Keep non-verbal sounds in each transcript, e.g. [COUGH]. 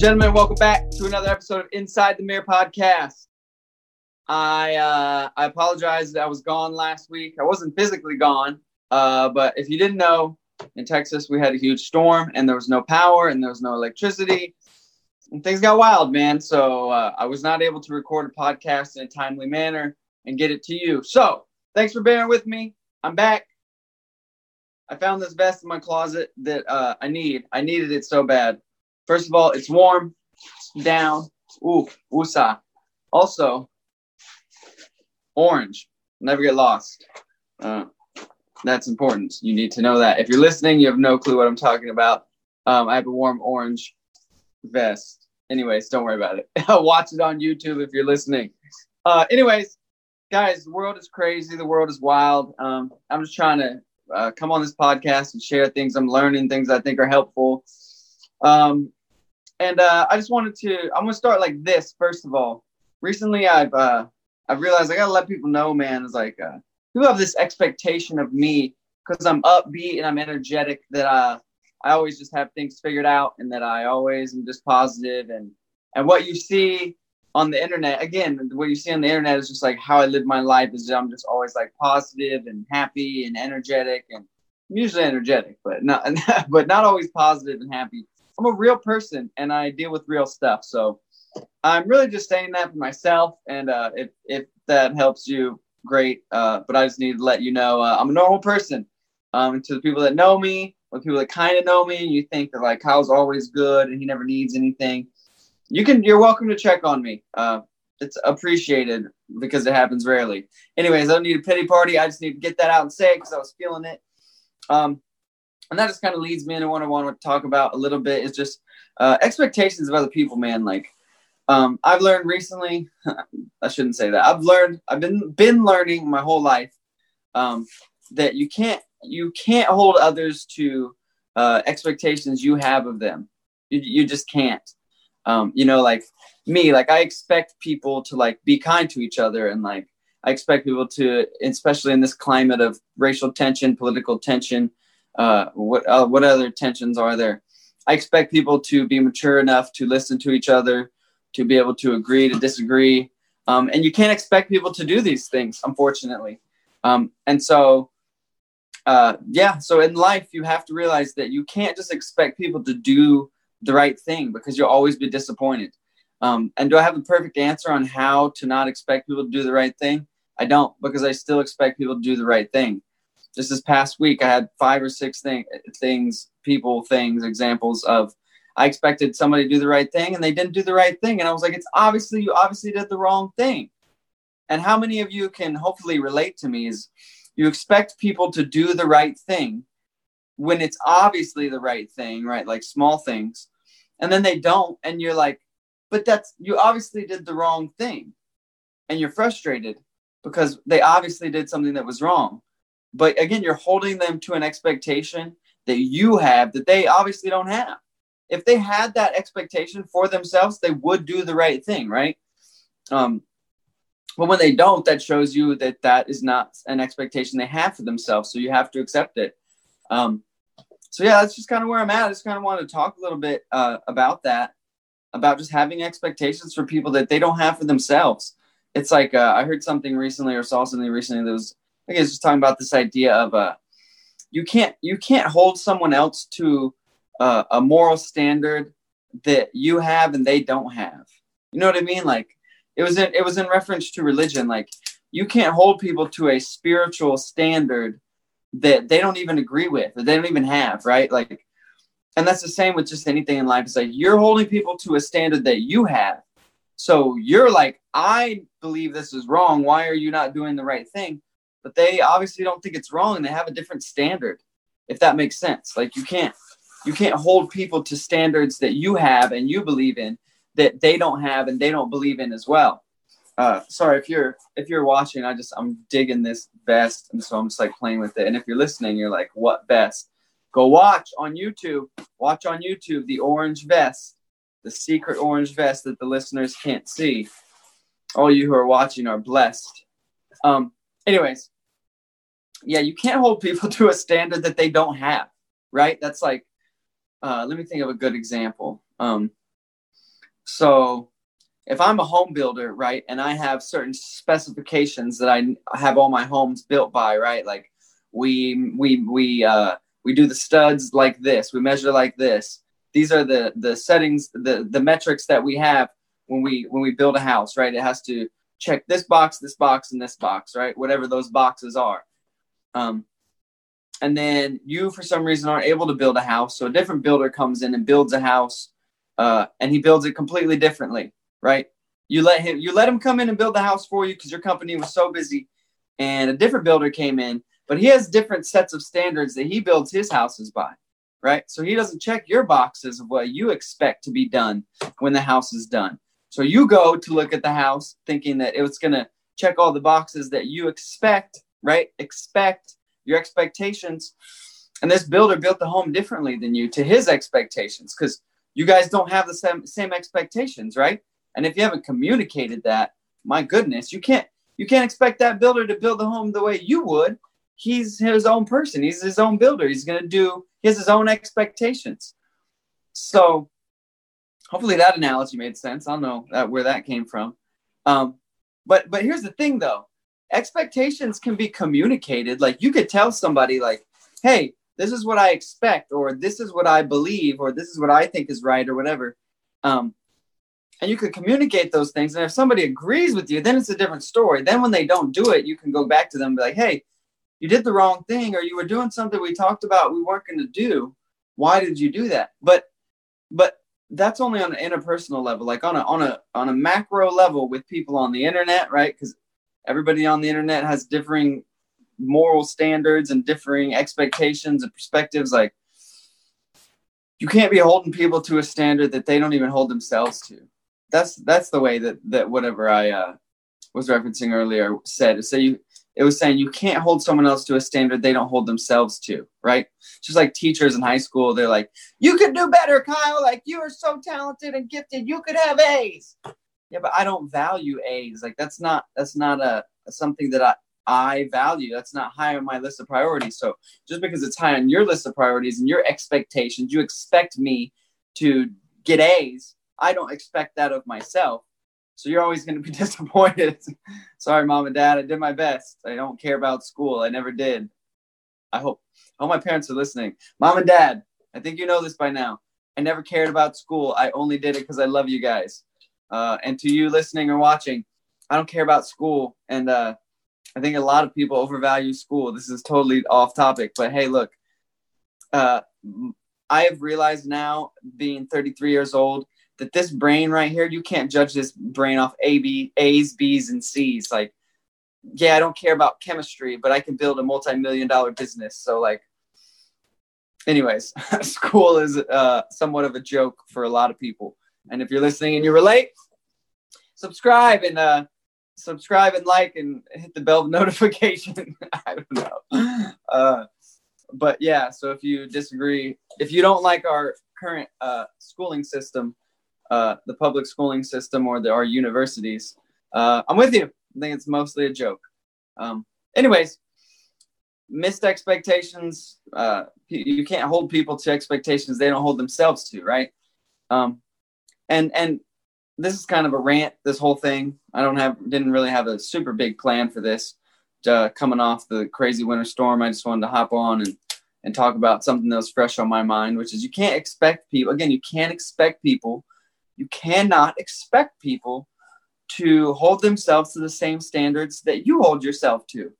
gentlemen, welcome back to another episode of Inside the Mirror podcast. I uh, I apologize that I was gone last week. I wasn't physically gone, uh, but if you didn't know, in Texas we had a huge storm and there was no power and there was no electricity, and things got wild, man. So uh, I was not able to record a podcast in a timely manner and get it to you. So thanks for bearing with me. I'm back. I found this vest in my closet that uh, I need. I needed it so bad. First of all, it's warm, down. Ooh, USA. Also, orange. Never get lost. Uh, that's important. You need to know that. If you're listening, you have no clue what I'm talking about. Um, I have a warm orange vest. Anyways, don't worry about it. [LAUGHS] Watch it on YouTube if you're listening. Uh, anyways, guys, the world is crazy. The world is wild. Um, I'm just trying to uh, come on this podcast and share things I'm learning, things I think are helpful. Um, and uh, I just wanted to. I'm gonna start like this. First of all, recently I've uh, I've realized I gotta let people know, man. It's like uh, people have this expectation of me because I'm upbeat and I'm energetic that uh, I always just have things figured out and that I always am just positive and and what you see on the internet again what you see on the internet is just like how I live my life is I'm just always like positive and happy and energetic and I'm usually energetic but not [LAUGHS] but not always positive and happy I'm a real person and I deal with real stuff. So I'm really just saying that for myself. And uh, if, if that helps you, great. Uh, but I just need to let you know uh, I'm a normal person. Um, to the people that know me, or people that kind of know me, you think that like Kyle's always good and he never needs anything. You can, you're welcome to check on me. Uh, it's appreciated because it happens rarely. Anyways, I don't need a pity party. I just need to get that out and say it because I was feeling it. Um, and that just kind of leads me into what I want to talk about a little bit is just uh, expectations of other people, man. Like um, I've learned recently, [LAUGHS] I shouldn't say that. I've learned, I've been been learning my whole life um, that you can't you can't hold others to uh, expectations you have of them. You you just can't. Um, you know, like me, like I expect people to like be kind to each other and like I expect people to, especially in this climate of racial tension, political tension, uh, what uh, what other tensions are there? I expect people to be mature enough to listen to each other, to be able to agree to disagree, um, and you can't expect people to do these things, unfortunately. Um, and so, uh, yeah, so in life, you have to realize that you can't just expect people to do the right thing because you'll always be disappointed. Um, and do I have the perfect answer on how to not expect people to do the right thing? I don't because I still expect people to do the right thing just this past week, I had five or six thing, things, people, things, examples of I expected somebody to do the right thing and they didn't do the right thing. And I was like, it's obviously, you obviously did the wrong thing. And how many of you can hopefully relate to me is you expect people to do the right thing when it's obviously the right thing, right? Like small things. And then they don't. And you're like, but that's, you obviously did the wrong thing. And you're frustrated because they obviously did something that was wrong. But again, you're holding them to an expectation that you have that they obviously don't have. If they had that expectation for themselves, they would do the right thing, right? Um, but when they don't, that shows you that that is not an expectation they have for themselves. So you have to accept it. Um, so yeah, that's just kind of where I'm at. I just kind of want to talk a little bit uh, about that, about just having expectations for people that they don't have for themselves. It's like uh, I heard something recently or saw something recently that was I it's just talking about this idea of uh, you can't you can't hold someone else to uh, a moral standard that you have and they don't have. You know what I mean? Like it was in, it was in reference to religion. Like you can't hold people to a spiritual standard that they don't even agree with, that they don't even have, right? Like, and that's the same with just anything in life. It's like you're holding people to a standard that you have. So you're like, I believe this is wrong. Why are you not doing the right thing? But they obviously don't think it's wrong they have a different standard if that makes sense. Like you can't you can't hold people to standards that you have and you believe in that they don't have and they don't believe in as well. Uh, sorry if you're if you're watching i just i'm digging this vest and so i'm just like playing with it. And if you're listening you're like what vest? Go watch on youtube. Watch on youtube the orange vest the secret orange vest that the listeners can't see. All you who are watching are blessed. Um anyways, yeah, you can't hold people [LAUGHS] to a standard that they don't have, right? That's like, uh, let me think of a good example. Um, So if I'm a home builder, right, and I have certain specifications that I have all my homes built by, right, like we we we uh, we do the studs like this, we measure like this. These are the the settings, the the metrics that we have when we when we build a house, right? It has to check this box, this box, and this box, right? Whatever those boxes are. Um, and then you, for some reason, aren't able to build a house, so a different builder comes in and builds a house, uh, and he builds it completely differently, right? You let him you let him come in and build the house for you because your company was so busy, and a different builder came in but he has different sets of standards that he builds his houses by, right? So he doesn't check your boxes of what you expect to be done when the house is done. So you go to look at the house thinking that it was going to check all the boxes that you expect, right? Expect your expectations. And this builder built the home differently than you to his expectations because you guys don't have the same, same expectations, right? And if you haven't communicated that, my goodness, you can't you can't expect that builder to build the home the way you would he's his own person. He's his own builder. He's going to do, he has his own expectations. So hopefully that analogy made sense. I don't know that, where that came from. Um, but, but here's the thing though, expectations can be communicated. Like you could tell somebody like, Hey, this is what I expect, or this is what I believe, or this is what I think is right or whatever. Um, and you could communicate those things. And if somebody agrees with you, then it's a different story. Then when they don't do it, you can go back to them and be like, Hey, you did the wrong thing or you were doing something we talked about we weren't going to do why did you do that but but that's only on an interpersonal level like on a on a on a macro level with people on the internet right? Because everybody on the internet has differing moral standards and differing expectations and perspectives like you can't be holding people to a standard that they don't even hold themselves to. That's that's the way that that whatever i uh, was referencing earlier said. So you it was saying you can't hold someone else to a standard they don't hold themselves to, right? Just like teachers in high school, they're like, you could do better, Kyle. Like, you are so talented and gifted. You could have A's. Yeah, but I don't value A's. Like, that's not, that's not a, something that I, I value. That's not high on my list of priorities. So just because it's high on your list of priorities and your expectations, you expect me to get A's. I don't expect that of myself. So you're always going to be [LAUGHS] disappointed. Sorry, mom and dad. I did my best. I don't care about school. I never did. I hope. I hope my parents are listening. Mom and dad, I think you know this by now. I never cared about school. I only did it because I love you guys. Uh, and to you listening or watching, I don't care about school. And uh, I think a lot of people overvalue school. This is totally off topic, but hey, look, uh, I have realized now, being 33 years old, that this brain right here, you can't judge this brain off A, B, A's, B's, and C's. Like, yeah, I don't care about chemistry, but I can build a multi-million dollar business. So like, anyways, [LAUGHS] school is uh, somewhat of a joke for a lot of people. And if you're listening and you relate, subscribe and uh, subscribe and like and hit the bell [LAUGHS] notification. [LAUGHS] I don't know. Uh, but yeah, so if you disagree, if you don't like our current uh, schooling system, uh, the public schooling system or the, our universities. Uh, I'm with you. I think it's mostly a joke. Um, anyways, missed expectations. Uh, you can't hold people to expectations they don't hold themselves to, right? Um, and and this is kind of a rant. This whole thing. I don't have didn't really have a super big plan for this. Uh, coming off the crazy winter storm, I just wanted to hop on and and talk about something that was fresh on my mind, which is you can't expect people. Again, you can't expect people you cannot expect people to hold themselves to the same standards that you hold yourself to.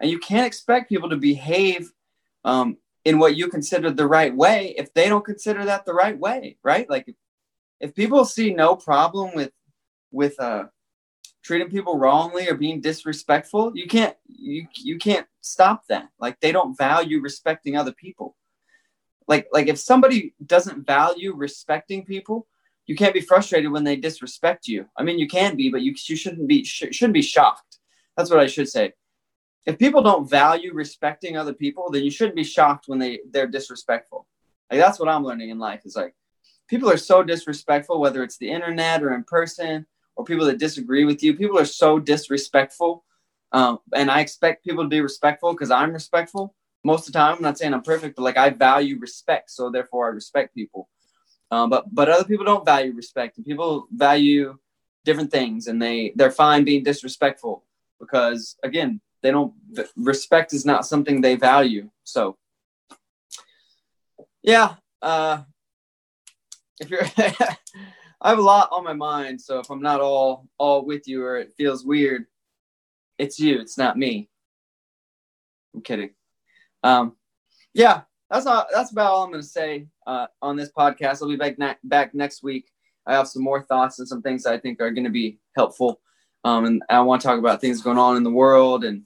And you can't expect people to behave um, in what you consider the right way if they don't consider that the right way, right? Like if, people see no problem with with uh, treating people wrongly or being disrespectful, you can't you you can't stop that. Like they don't value respecting other people like like if somebody doesn't value respecting people you can't be frustrated when they disrespect you. I mean you can be but you, you shouldn't be sh- shouldn't be shocked. That's what i should say. If people don't value respecting other people then you shouldn't be shocked when they they're disrespectful. Like that's what i'm learning in life is like people are so disrespectful whether it's the internet or in person or people that disagree with you people are so disrespectful. Um, and i expect people to be respectful because i'm respectful most of the time. I'm not saying I'm perfect, but like I value respect, so therefore I respect people. Um, but but other people don't value respect, and people value different things, and they they're fine being disrespectful because again, they don't respect is not something they value. So yeah, uh, if you're [LAUGHS] I have a lot on my mind, so if I'm not all all with you or it feels weird, it's you, it's not me. I'm kidding. Um, yeah, that's all. That's about all I'm going to say uh, on this podcast. I'll be back ne- back next week. I have some more thoughts and some things I think are going to be helpful. Um, and I want to talk about things going on in the world and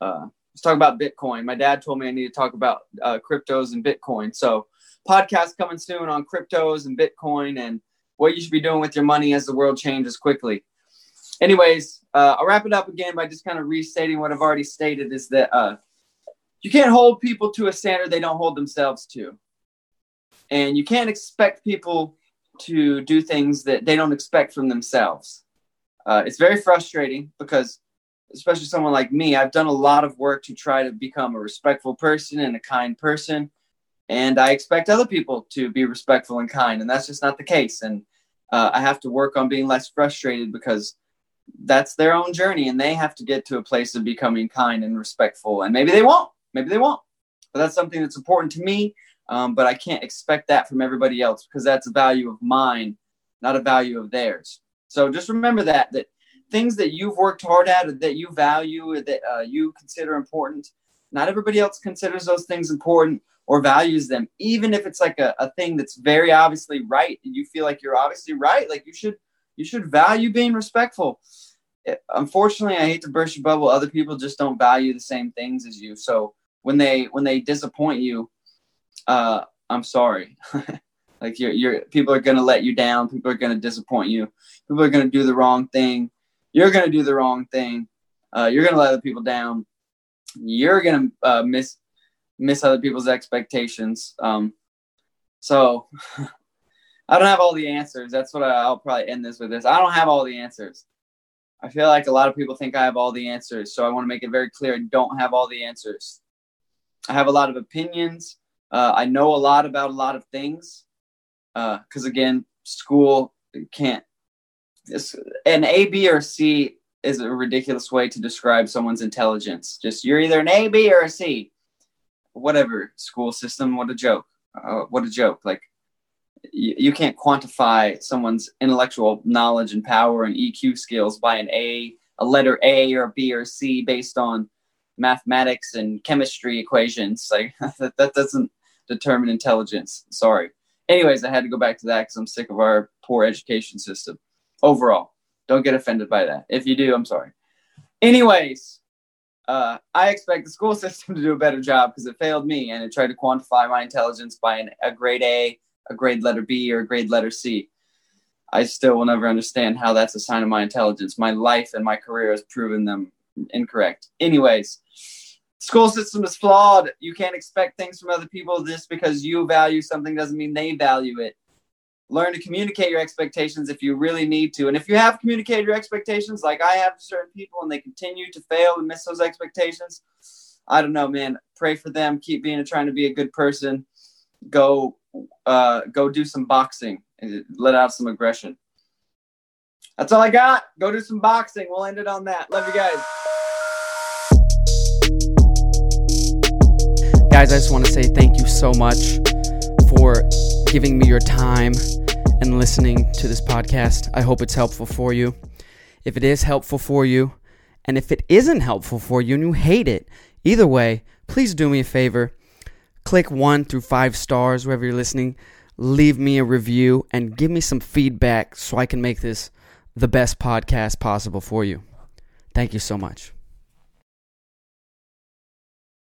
uh, let's talk about Bitcoin. My dad told me I need to talk about uh, cryptos and Bitcoin. So podcast coming soon on cryptos and Bitcoin and what you should be doing with your money as the world changes quickly. Anyways, uh, I'll wrap it up again by just kind of restating what I've already stated is that uh, you can't hold people to a standard they don't hold themselves to. And you can't expect people to do things that they don't expect from themselves. Uh, it's very frustrating because, especially someone like me, I've done a lot of work to try to become a respectful person and a kind person and I expect other people to be respectful and kind, and that's just not the case. And uh, I have to work on being less frustrated because that's their own journey, and they have to get to a place of becoming kind and respectful. And maybe they won't, maybe they won't, but that's something that's important to me. Um, but I can't expect that from everybody else because that's a value of mine, not a value of theirs. So just remember that that things that you've worked hard at, that you value, that uh, you consider important, not everybody else considers those things important or values them, even if it's like a, a thing that's very obviously right and you feel like you're obviously right, like you should you should value being respectful. It, unfortunately, I hate to burst your bubble. Other people just don't value the same things as you. So when they when they disappoint you, uh, I'm sorry. [LAUGHS] like you're, you're people are gonna let you down. People are gonna disappoint you. People are gonna do the wrong thing. You're gonna do the wrong thing. Uh, you're gonna let other people down. You're gonna uh, miss miss other people's expectations. Um, so [LAUGHS] I don't have all the answers. That's what I, will probably end this with. This I don't have all the answers. I feel like a lot of people think I have all the answers, so I want to make it very clear: I don't have all the answers. I have a lot of opinions. Uh, I know a lot about a lot of things. Because uh, again, school can't. An A, B, or C is a ridiculous way to describe someone's intelligence. Just you're either an A, B, or a C whatever school system. What a joke! Uh, what a joke! Like you, you can't quantify someone's intellectual knowledge and power and EQ skills by an A, a letter A or B or C based on mathematics and chemistry equations. [LAUGHS] Like that, that doesn't determine intelligence. Sorry. Anyways, I had to go back to that because I'm sick of our poor education system overall. Don't get offended by that. If you do, I'm sorry. Anyways, uh, I expect the school [LAUGHS] system to do a better job because it failed me and it tried to quantify my intelligence by an, a grade A, a grade letter B, or a grade letter C. I still will never understand how that's a sign of my intelligence. My life and my career has proven them incorrect. Anyways, school system is flawed. You can't expect things from other people just because you value something doesn't mean they value it learn to communicate your expectations if you really need to. And if you have communicated your expectations, like I have to certain people, and they continue to fail and miss those expectations, I don't know, man. Pray for them. Keep being trying to be a good person. Go, uh, go do some boxing and let out some aggression. That's all I got. Go do some boxing. We'll end it on that. Love you guys. Guys, I just want to say thank you so much for giving me your time and listening to this podcast. I hope it's helpful for you. If it is helpful for you, and if it isn't helpful for you and you hate it, either way, please do me a favor. Click one through five stars wherever you're listening. Leave me a review and give me some feedback so I can make this the best podcast possible for you. Thank you so much.